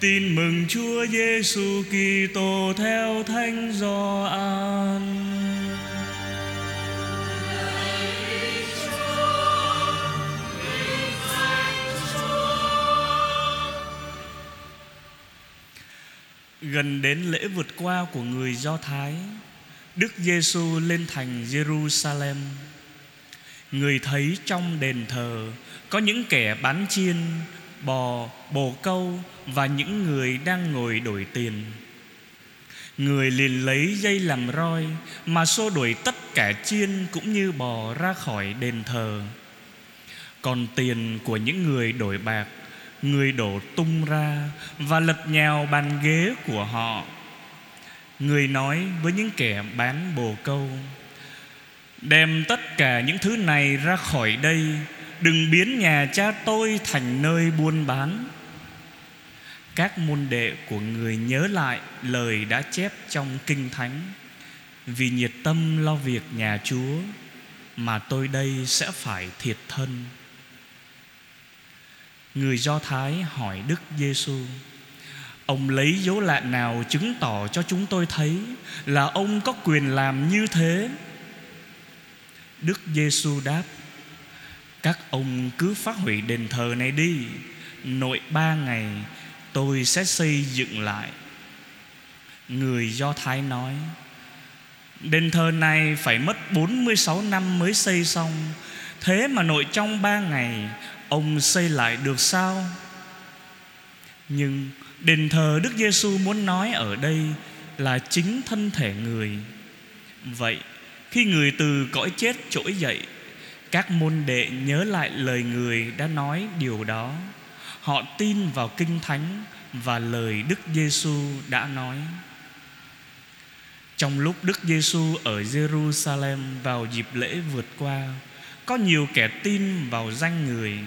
Tin mừng Chúa Giêsu Kitô theo Thánh Gioan. Gần đến lễ vượt qua của người Do Thái, Đức Giêsu lên thành Jerusalem. Người thấy trong đền thờ có những kẻ bán chiên, bò, bồ câu và những người đang ngồi đổi tiền. Người liền lấy dây làm roi mà xô đuổi tất cả chiên cũng như bò ra khỏi đền thờ. Còn tiền của những người đổi bạc Người đổ tung ra Và lật nhào bàn ghế của họ Người nói với những kẻ bán bồ câu Đem tất cả những thứ này ra khỏi đây Đừng biến nhà cha tôi thành nơi buôn bán. Các môn đệ của người nhớ lại lời đã chép trong Kinh Thánh. Vì nhiệt tâm lo việc nhà Chúa, Mà tôi đây sẽ phải thiệt thân. Người Do Thái hỏi Đức Giêsu: Ông lấy dấu lạ nào chứng tỏ cho chúng tôi thấy là ông có quyền làm như thế? Đức Giêsu đáp: các ông cứ phá hủy đền thờ này đi, nội ba ngày tôi sẽ xây dựng lại. Người Do Thái nói: Đền thờ này phải mất 46 năm mới xây xong. Thế mà nội trong ba ngày Ông xây lại được sao? Nhưng đền thờ Đức Giêsu muốn nói ở đây Là chính thân thể người. Vậy khi người từ cõi chết trỗi dậy các môn đệ nhớ lại lời người đã nói điều đó. Họ tin vào Kinh Thánh Và lời Đức Giêsu đã nói. Trong lúc Đức Giêsu ở Jerusalem vào dịp lễ vượt qua, có nhiều kẻ tin vào danh người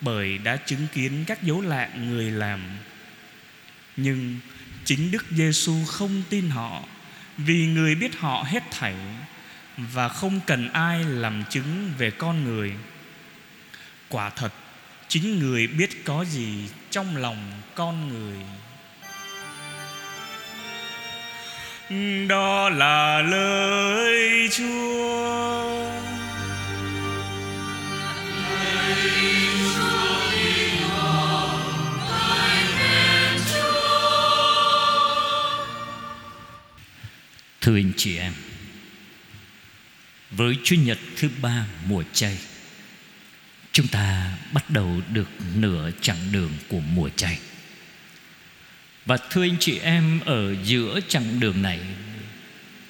bởi đã chứng kiến các dấu lạ người làm. Nhưng chính đức giêsu không tin họ vì người biết họ hết thảy và không cần ai làm chứng về con người. Quả thật, chính người biết có gì trong lòng con người. Đó là lời chúa. Thưa anh chị em với Chủ nhật thứ ba mùa chay Chúng ta bắt đầu được nửa chặng đường của mùa chay Và thưa anh chị em, Ở giữa chặng đường này,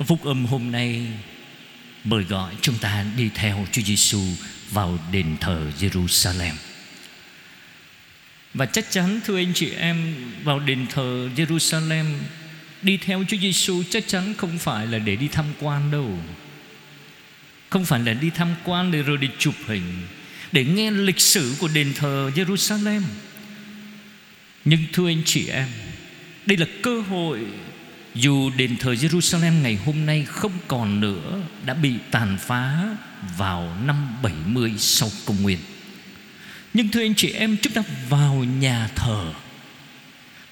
Phúc âm hôm nay Mời gọi chúng ta đi theo Chúa Giêsu vào đền thờ Jerusalem. Và chắc chắn thưa anh chị em, vào đền thờ Jerusalem, đi theo Chúa Giêsu chắc chắn không phải là để đi tham quan đâu. Không phải là đi tham quan để rồi đi chụp hình để nghe lịch sử của đền thờ Jerusalem. Nhưng thưa anh chị em, đây là cơ hội dù đền thờ Jerusalem ngày hôm nay không còn nữa Đã bị tàn phá vào năm 70 sau công nguyên Nhưng thưa anh chị em Chúng ta vào nhà thờ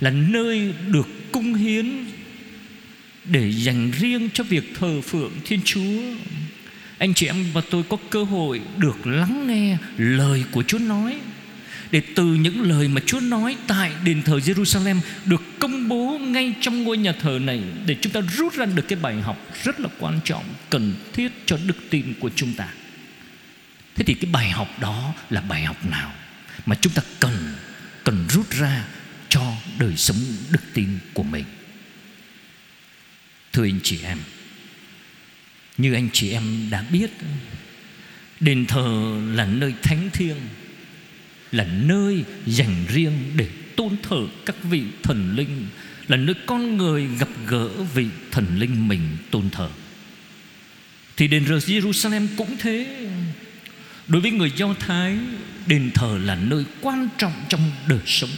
Là nơi được cung hiến Để dành riêng cho việc thờ phượng Thiên Chúa anh chị em và tôi có cơ hội được lắng nghe lời của Chúa nói để từ những lời mà Chúa nói tại đền thờ Jerusalem được công bố ngay trong ngôi nhà thờ này để chúng ta rút ra được cái bài học rất là quan trọng cần thiết cho đức tin của chúng ta. Thế thì cái bài học đó là bài học nào mà chúng ta cần cần rút ra cho đời sống đức tin của mình. Thưa anh chị em, như anh chị em đã biết, đền thờ là nơi thánh thiêng là nơi dành riêng để tôn thờ các vị thần linh là nơi con người gặp gỡ vị thần linh mình tôn thờ. Thì đền thờ Jerusalem cũng thế. Đối với người Do Thái đền thờ là nơi quan trọng trong đời sống.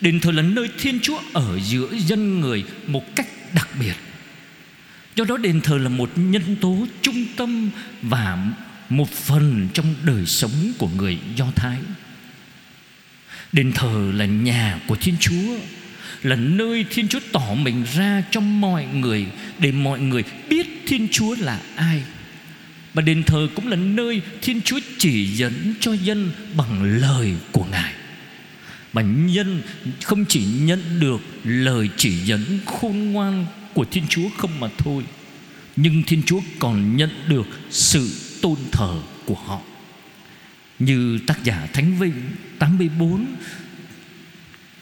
Đền thờ là nơi Thiên Chúa ở giữa dân người một cách đặc biệt do đó đền thờ là một nhân tố trung tâm và một phần trong đời sống của người Do Thái Đền thờ là nhà của Thiên Chúa, là nơi Thiên Chúa tỏ mình ra cho mọi người để mọi người biết Thiên Chúa là ai. Và đền thờ cũng là nơi Thiên Chúa chỉ dẫn cho dân bằng lời của Ngài mà nhân, không chỉ nhận được lời chỉ dẫn khôn ngoan của Thiên Chúa không mà thôi, Nhưng Thiên Chúa còn nhận được sự tôn thờ của họ. Như tác giả Thánh Vịnh 84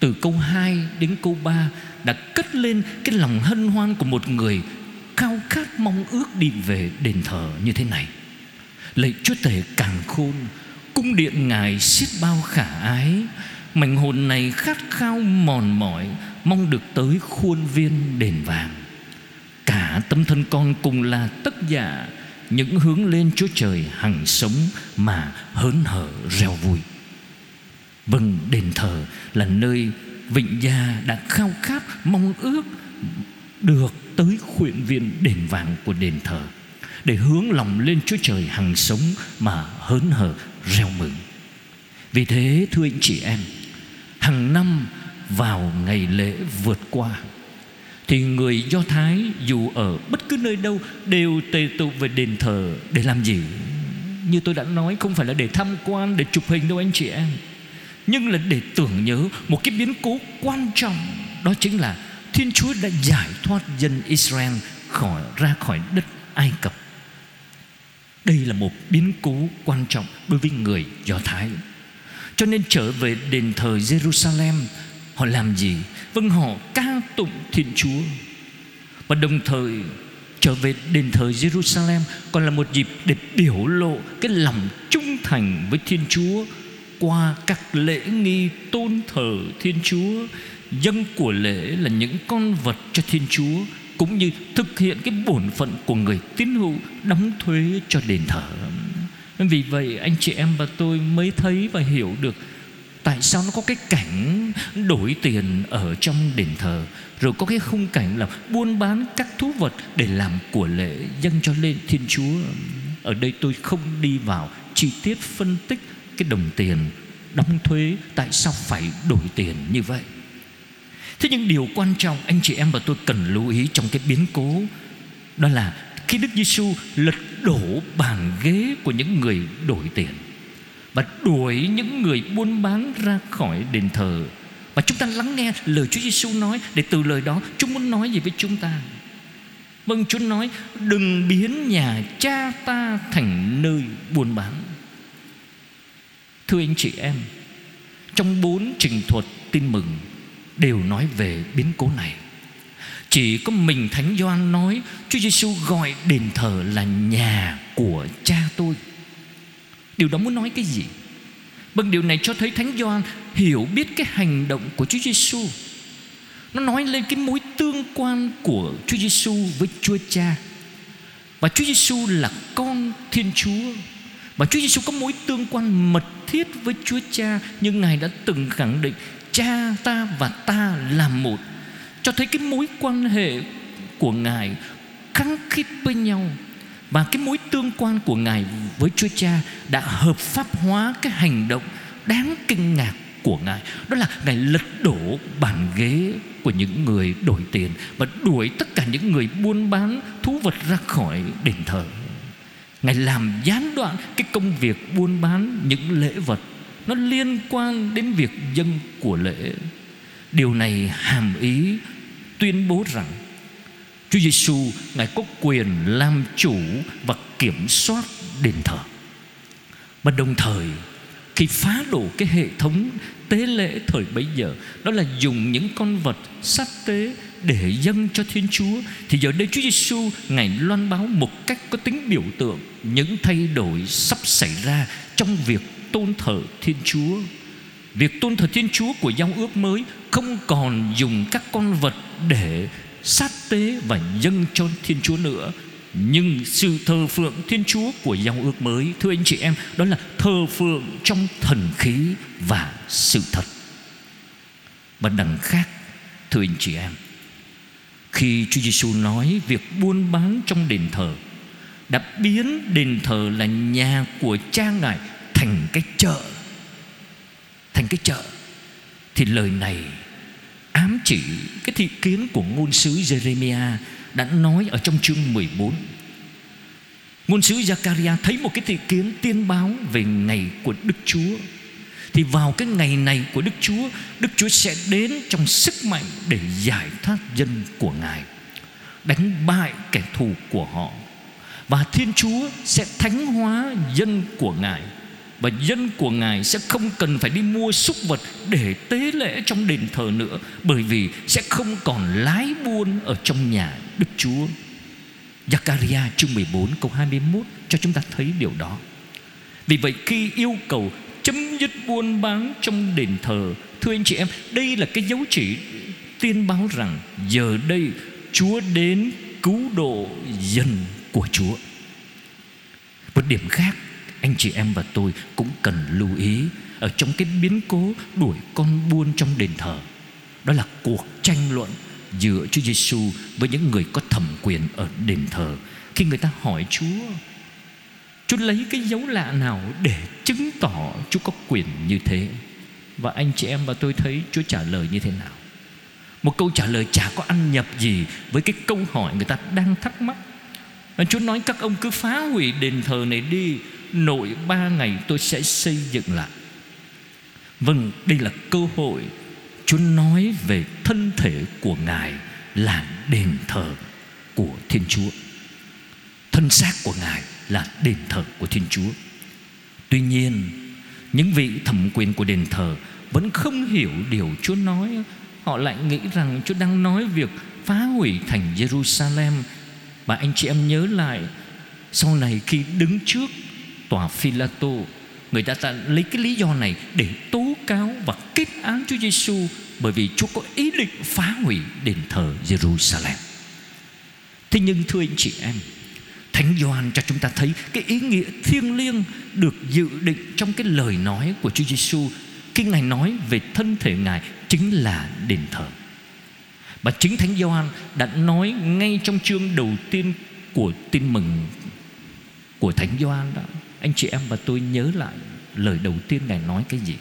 Từ câu 2 đến câu 3 Đã cất lên cái lòng hân hoan của một người Khao khát mong ước đi về đền thờ như thế này. Lạy Chúa Tể càng khôn, Cung điện Ngài xiết bao khả ái Mảnh hồn này khát khao mòn mỏi, Mong được tới khuôn viên đền vàng. Cả tâm thân con cùng là tất giả, Những hướng lên Chúa Trời hằng sống Mà hớn hở reo vui. Vâng đền thờ là nơi Vịnh Gia đã khao khát mong ước Được tới khuyện viên đền vàng của đền thờ, Để hướng lòng lên Chúa Trời hằng sống Mà hớn hở reo mừng. Vì thế, thưa anh chị em hàng năm vào ngày lễ vượt qua thì người Do Thái dù ở bất cứ nơi đâu đều tề tụ về đền thờ để làm gì? Như tôi đã nói không phải là để tham quan, để chụp hình đâu anh chị em. Nhưng là để tưởng nhớ một cái biến cố quan trọng đó chính là Thiên Chúa đã giải thoát dân Israel khỏi ra khỏi đất Ai Cập. Đây là một biến cố quan trọng đối với người Do Thái. Cho nên trở về đền thờ Jerusalem, Họ làm gì? Vâng họ ca tụng Thiên Chúa. Và đồng thời, trở về đền thờ Jerusalem Còn là một dịp để biểu lộ cái lòng trung thành với Thiên Chúa Qua các lễ nghi tôn thờ Thiên Chúa. Dân của lễ là những con vật cho Thiên Chúa, Cũng như thực hiện cái bổn phận của người tín hữu Đóng thuế cho đền thờ vì vậy, anh chị em và tôi mới thấy và hiểu được Tại sao nó có cái cảnh đổi tiền ở trong đền thờ, Rồi có cái khung cảnh là buôn bán các thú vật để làm của lễ dâng cho lên Thiên Chúa. Ở đây tôi không đi vào chi tiết phân tích cái đồng tiền, đóng thuế, Tại sao phải đổi tiền như vậy. Thế nhưng điều quan trọng anh chị em và tôi cần lưu ý trong cái biến cố Đó là khi Đức Giêsu lật đổ bàn ghế của những người đổi tiền và đuổi những người buôn bán ra khỏi đền thờ. Và chúng ta lắng nghe lời Chúa Giêsu nói để từ lời đó Chúa muốn nói gì với chúng ta? Vâng Chúa nói, Đừng biến nhà cha ta thành nơi buôn bán. Thưa anh chị em, Trong bốn trình thuật tin mừng Đều nói về biến cố này chỉ có mình Thánh Gioan nói, Chúa Giêsu gọi đền thờ là nhà của cha tôi Điều đó muốn nói cái gì? Bằng điều này cho thấy Thánh Gioan hiểu biết cái hành động của Chúa Giêsu. Nó nói lên cái mối tương quan của Chúa Giêsu với Chúa Cha. Và Chúa Giêsu là con Thiên Chúa. Và Chúa Giêsu có mối tương quan mật thiết với Chúa Cha nhưng Ngài đã từng khẳng định, cha ta và ta là một cho thấy cái mối quan hệ của ngài khăng khít với nhau và cái mối tương quan của ngài với Chúa Cha đã hợp pháp hóa cái hành động đáng kinh ngạc của ngài. Đó là ngài lật đổ bàn ghế của những người đổi tiền và đuổi tất cả những người buôn bán thú vật ra khỏi đền thờ. Ngài làm gián đoạn cái công việc buôn bán những lễ vật. Nó liên quan đến việc dân của lễ. Điều này hàm ý tuyên bố rằng, Chúa Giêsu ngài có quyền làm chủ và kiểm soát đền thờ. Và đồng thời, khi phá đổ cái hệ thống tế lễ thời bấy giờ, đó là dùng những con vật sát tế để dâng cho Thiên Chúa, thì giờ đây Chúa Giêsu ngài loan báo một cách có tính biểu tượng những thay đổi sắp xảy ra trong việc tôn thờ Thiên Chúa Việc tôn thờ Thiên Chúa của giao ước mới không còn dùng các con vật để sát tế và dâng cho Thiên Chúa nữa. Nhưng sự thờ phượng Thiên Chúa của giao ước mới, Thưa anh chị em, Đó là thờ phượng trong thần khí và sự thật. Và đằng khác, Thưa anh chị em, Khi Chúa Giêsu nói Việc buôn bán trong đền thờ, Đã biến đền thờ là nhà của cha Ngài Thành cái chợ, thành cái chợ thì lời này ám chỉ cái thị kiến của ngôn sứ Jeremia đã nói ở trong chương 14 Ngôn sứ Zakaria thấy một cái thị kiến tiên báo về ngày của Đức Chúa. Thì vào cái ngày này của Đức Chúa Đức Chúa sẽ đến trong sức mạnh để giải thoát dân của Ngài, Đánh bại kẻ thù của họ. Và Thiên Chúa sẽ thánh hóa dân của Ngài và dân của Ngài sẽ không cần phải đi mua súc vật Để tế lễ trong đền thờ nữa, Bởi vì sẽ không còn lái buôn Ở trong nhà Đức Chúa. Zakaria chương 14 câu 21 Cho chúng ta thấy điều đó. Vì vậy khi yêu cầu chấm dứt buôn bán trong đền thờ, Thưa anh chị em, Đây là cái dấu chỉ tiên báo rằng Giờ đây Chúa đến cứu độ dân của Chúa. Một điểm khác anh chị em và tôi cũng cần lưu ý ở trong cái biến cố đuổi con buôn trong đền thờ. Đó là cuộc tranh luận giữa Chúa Giêsu với những người có thẩm quyền ở đền thờ. Khi người ta hỏi Chúa Chúa lấy cái dấu lạ nào để chứng tỏ Chúa có quyền như thế? Và anh chị em và tôi thấy Chúa trả lời như thế nào? Một câu trả lời chả có ăn nhập gì với cái câu hỏi người ta đang thắc mắc. Chúa nói, các ông cứ phá hủy đền thờ này đi, Nội ba ngày tôi sẽ xây dựng lại. Vâng đây là cơ hội Chúa nói về thân thể của Ngài Là đền thờ của Thiên Chúa. Thân xác của Ngài là đền thờ của Thiên Chúa. Tuy nhiên, Những vị thẩm quyền của đền thờ Vẫn không hiểu điều Chúa nói. Họ lại nghĩ rằng Chúa đang nói việc phá hủy thành Jerusalem và anh chị em nhớ lại Sau này khi đứng trước tòa Philato người ta ta lấy cái lý do này để tố cáo và kết án Chúa Giêsu bởi vì Chúa có ý định phá hủy đền thờ Jerusalem. Thế nhưng thưa anh chị em, Thánh Gioan cho chúng ta thấy cái ý nghĩa thiêng liêng được dự định trong cái lời nói của Chúa Giêsu khi Ngài nói về thân thể Ngài chính là đền thờ. Và chính Thánh Gioan đã nói ngay trong chương đầu tiên của tin mừng của Thánh Gioan đó. Anh chị em và tôi nhớ lại lời đầu tiên Ngài nói cái gì?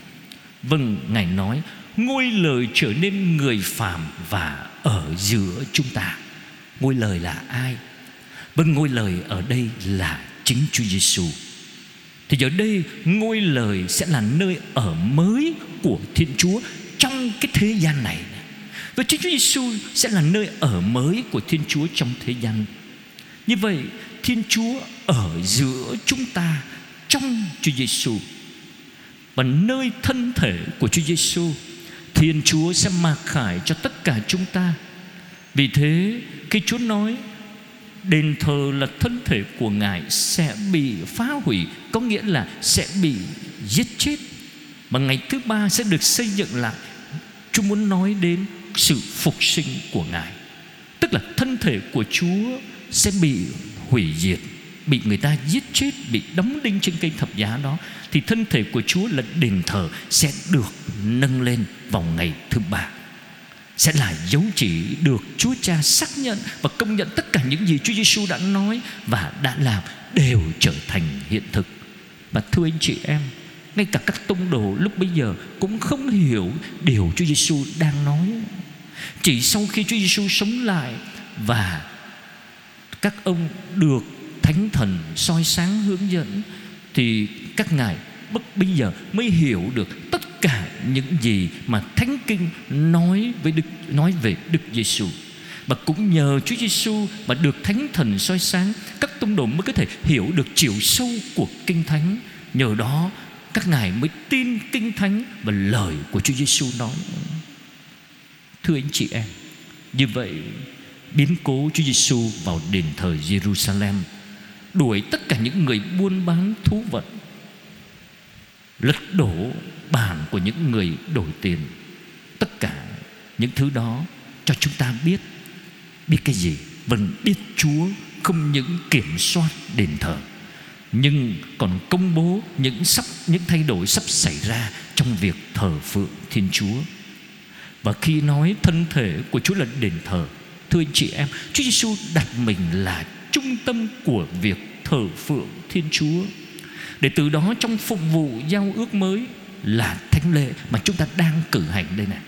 Vâng Ngài nói, Ngôi lời trở nên người phàm Và ở giữa chúng ta. Ngôi lời là ai? Vâng ngôi lời ở đây là chính Chúa Giêsu. Thì giờ đây, ngôi lời sẽ là nơi ở mới của Thiên Chúa Trong cái thế gian này. Và Chúa Giêsu sẽ là nơi ở mới của Thiên Chúa trong thế gian. Như vậy, Thiên Chúa ở giữa chúng ta trong Chúa Giêsu và nơi thân thể của Chúa Giêsu Thiên Chúa sẽ mặc khải cho tất cả chúng ta. Vì thế, khi Chúa nói, Đền thờ là thân thể của Ngài Sẽ bị phá hủy, Có nghĩa là sẽ bị giết chết. Và ngày thứ ba sẽ được xây dựng lại. Chúa muốn nói đến sự phục sinh của Ngài Tức là thân thể của Chúa sẽ bị hủy diệt bị người ta giết chết bị đóng đinh trên cây thập giá đó thì thân thể của Chúa là đền thờ sẽ được nâng lên vào ngày thứ ba sẽ là dấu chỉ được Chúa Cha xác nhận và công nhận tất cả những gì Chúa Giêsu đã nói và đã làm đều trở thành hiện thực. Và thưa anh chị em, ngay cả các tông đồ lúc bây giờ cũng không hiểu điều Chúa Giêsu đang nói. Chỉ sau khi Chúa Giêsu sống lại và các ông được thánh thần soi sáng hướng dẫn thì các ngài bất bây giờ mới hiểu được tất cả những gì mà thánh kinh nói với đức nói về đức giêsu và cũng nhờ Chúa Giêsu mà được Thánh Thần soi sáng, các tông đồ mới có thể hiểu được chiều sâu của Kinh Thánh. Nhờ đó các ngài mới tin Kinh Thánh và lời của Chúa Giêsu nói. Thưa anh chị em, như vậy biến cố Chúa Giêsu vào đền thờ Jerusalem đuổi tất cả những người buôn bán thú vật lật đổ bàn của những người đổi tiền tất cả những thứ đó cho chúng ta biết. Biết cái gì? Vâng biết chúa không những kiểm soát đền thờ nhưng còn công bố những sắp những thay đổi sắp xảy ra trong việc thờ phượng thiên chúa và khi nói thân thể của chúa là đền thờ, thưa anh chị em, chúa giêsu đặt mình là trung tâm của việc thờ phượng Thiên Chúa. Để từ đó trong phục vụ giao ước mới là thánh lễ mà chúng ta đang cử hành đây này.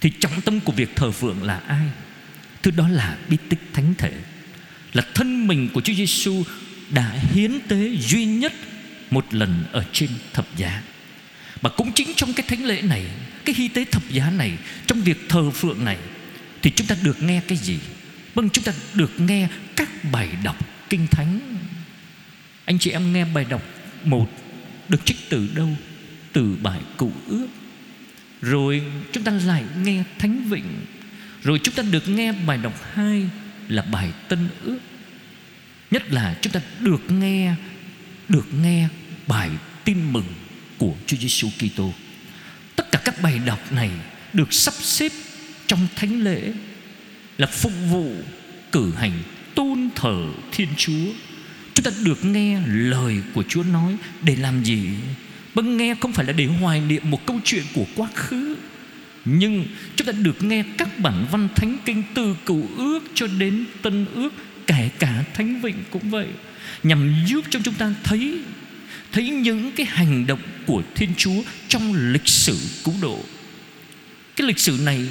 Thì trọng tâm của việc thờ phượng là ai? Thứ đó là bí tích thánh thể, là thân mình của Chúa Giêsu đã hiến tế duy nhất một lần ở trên thập giá và cũng chính trong cái thánh lễ này, cái hy tế thập giá này, trong việc thờ phượng này, thì chúng ta được nghe cái gì? Vâng chúng ta được nghe các bài đọc kinh thánh. Anh chị em nghe bài đọc một, được trích từ đâu? Từ bài cựu ước. Rồi chúng ta lại nghe thánh vịnh. Rồi chúng ta được nghe bài đọc hai là bài tân ước. Nhất là chúng ta được nghe được nghe bài tin mừng của Chúa Giêsu Kitô. Tất cả các bài đọc này được sắp xếp trong thánh lễ là phục vụ cử hành tôn thờ Thiên Chúa. Chúng ta được nghe lời của Chúa nói để làm gì? Vâng nghe không phải là để hoài niệm một câu chuyện của quá khứ, Nhưng chúng ta được nghe các bản văn thánh kinh từ cựu ước cho đến tân ước, Kể cả thánh vịnh cũng vậy Nhằm giúp cho chúng ta thấy Thấy những cái hành động của Thiên Chúa trong lịch sử cứu độ Cái lịch sử này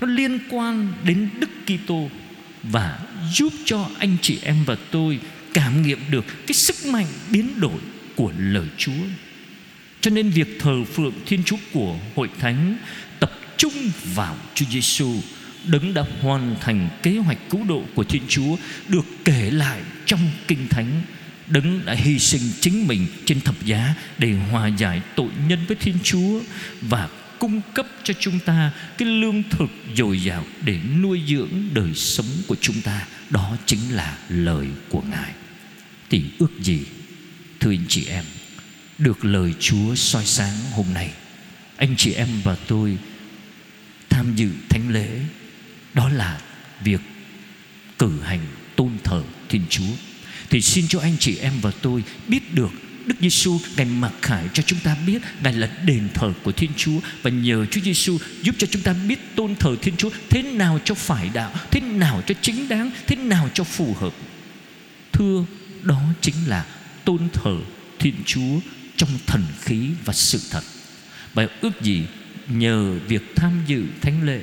nó liên quan đến Đức Kitô và giúp cho anh chị em và tôi cảm nghiệm được cái sức mạnh biến đổi của lời Chúa. Cho nên việc thờ phượng Thiên Chúa của hội thánh tập trung vào Chúa Giêsu đấng đã hoàn thành kế hoạch cứu độ của Thiên Chúa, được kể lại trong kinh thánh đấng đã hy sinh chính mình trên thập giá để hòa giải tội nhân với Thiên Chúa và cung cấp cho chúng ta cái lương thực dồi dào để nuôi dưỡng đời sống của chúng ta. Đó chính là lời của ngài. Thì ước gì, thưa anh chị em, được lời chúa soi sáng hôm nay, anh chị em và tôi tham dự thánh lễ, đó là việc cử hành tôn thờ thiên chúa thì xin cho anh chị em và tôi biết được Đức Giêsu ngài mặc khải cho chúng ta biết ngài là đền thờ của Thiên Chúa và nhờ Chúa Giêsu giúp cho chúng ta biết tôn thờ Thiên Chúa thế nào cho phải đạo, thế nào cho chính đáng, thế nào cho phù hợp. Thưa, đó chính là tôn thờ Thiên Chúa trong thần khí và sự thật. Và ước gì nhờ việc tham dự thánh lễ,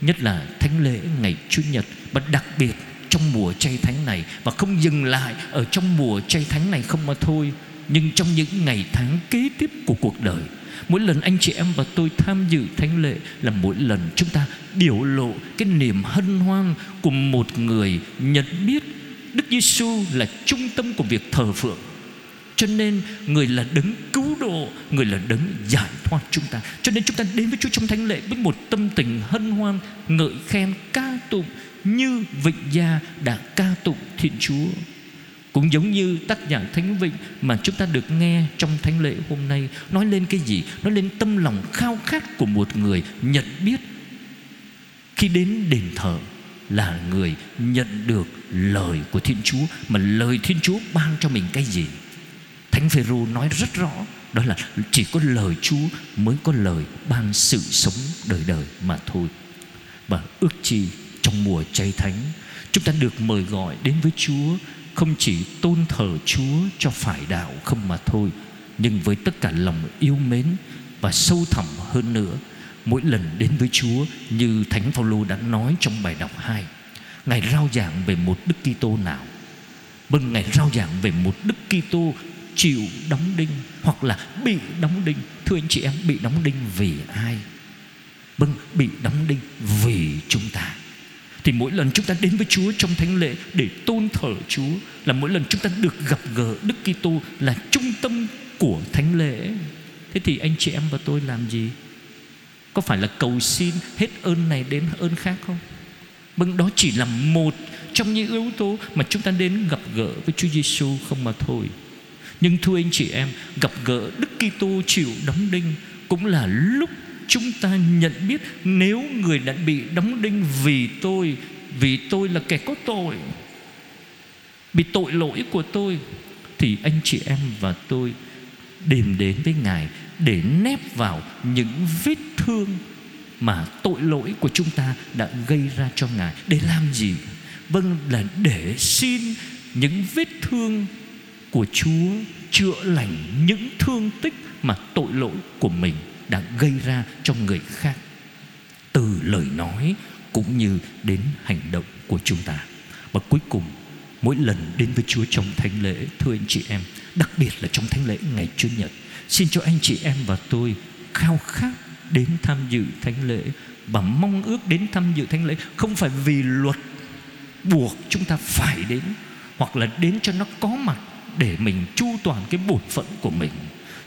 nhất là thánh lễ ngày Chủ nhật và đặc biệt trong mùa chay thánh này và không dừng lại ở trong mùa chay thánh này không mà thôi, nhưng trong những ngày tháng kế tiếp của cuộc đời, Mỗi lần anh chị em và tôi tham dự thánh lễ Là mỗi lần chúng ta biểu lộ Cái niềm hân hoan của một người nhận biết Đức Giêsu là trung tâm của việc thờ phượng. Cho nên người là đấng cứu độ, Người là đấng giải thoát chúng ta. Cho nên chúng ta đến với Chúa trong thánh lễ Với một tâm tình hân hoan, Ngợi khen, ca tụng Như vịnh gia đã ca tụng Thiên Chúa. Cũng giống như tác giả Thánh Vịnh Mà chúng ta được nghe trong Thánh lễ hôm nay, Nói lên cái gì? Nói lên tâm lòng khao khát của một người nhận biết Khi đến đền thờ là người nhận được lời của Thiên Chúa. Mà lời Thiên Chúa ban cho mình cái gì? Thánh Phêrô nói rất rõ, Đó là chỉ có lời Chúa mới có lời ban sự sống đời đời mà thôi. Và ước chi trong mùa chay thánh. Chúng ta được mời gọi đến với Chúa, không chỉ tôn thờ Chúa cho phải đạo không mà thôi, nhưng với tất cả lòng yêu mến và sâu thẳm hơn nữa, mỗi lần đến với Chúa như Thánh Phaolô đã nói trong bài đọc 2 Ngài rao giảng về một Đức Kitô nào? Vâng Ngài rao giảng về một Đức Kitô chịu đóng đinh hoặc là bị đóng đinh. Thưa anh chị em, bị đóng đinh vì ai? Vâng bị đóng đinh vì chúng ta thì mỗi lần chúng ta đến với Chúa trong thánh lễ để tôn thờ Chúa là mỗi lần chúng ta được gặp gỡ Đức Kitô là trung tâm của thánh lễ. Thế thì anh chị em và tôi làm gì? Có phải là cầu xin hết ơn này đến ơn khác không? Vâng đó chỉ là một trong những yếu tố mà chúng ta đến gặp gỡ với Chúa Giêsu không mà thôi. Nhưng thưa anh chị em, gặp gỡ Đức Kitô chịu đóng đinh cũng là lúc chúng ta nhận biết nếu người đã bị đóng đinh vì tôi vì tôi là kẻ có tội, bị tội lỗi của tôi, thì anh chị em và tôi tìm đến với ngài để nép vào những vết thương mà tội lỗi của chúng ta đã gây ra cho ngài. Để làm gì? Vâng là để xin những vết thương của chúa chữa lành những thương tích mà tội lỗi của mình đã gây ra cho người khác. Từ lời nói cũng như đến hành động của chúng ta. Và cuối cùng, mỗi lần đến với Chúa trong thánh lễ, thưa anh chị em, đặc biệt là trong thánh lễ ngày Chủ nhật, xin cho anh chị em và tôi khao khát đến tham dự thánh lễ và mong ước đến tham dự thánh lễ không phải vì luật buộc chúng ta phải đến hoặc là đến cho nó có mặt để mình chu toàn cái bổn phận của mình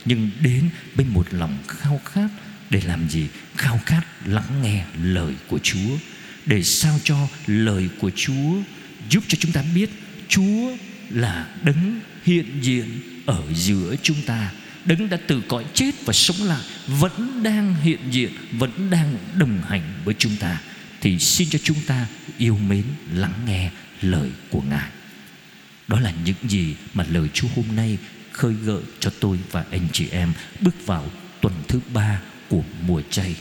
nhưng đến với một lòng khao khát, để làm gì? Khao khát lắng nghe lời của chúa. Để sao cho lời của chúa giúp cho chúng ta biết chúa là đấng hiện diện ở giữa chúng ta. Đấng đã từ cõi chết và sống lại, vẫn đang hiện diện, vẫn đang đồng hành với chúng ta. Thì xin cho chúng ta yêu mến, lắng nghe lời của ngài. Đó là những gì mà lời Chúa hôm nay khơi gợi cho tôi và anh chị em bước vào tuần thứ ba của mùa chay.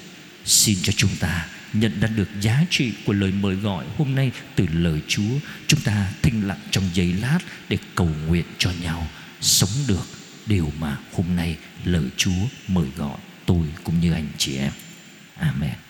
Xin cho chúng ta nhận ra được giá trị của lời mời gọi hôm nay từ lời Chúa. Chúng ta thinh lặng trong giây lát để cầu nguyện cho nhau sống được điều mà hôm nay lời Chúa mời gọi tôi cũng như anh chị em. Amen.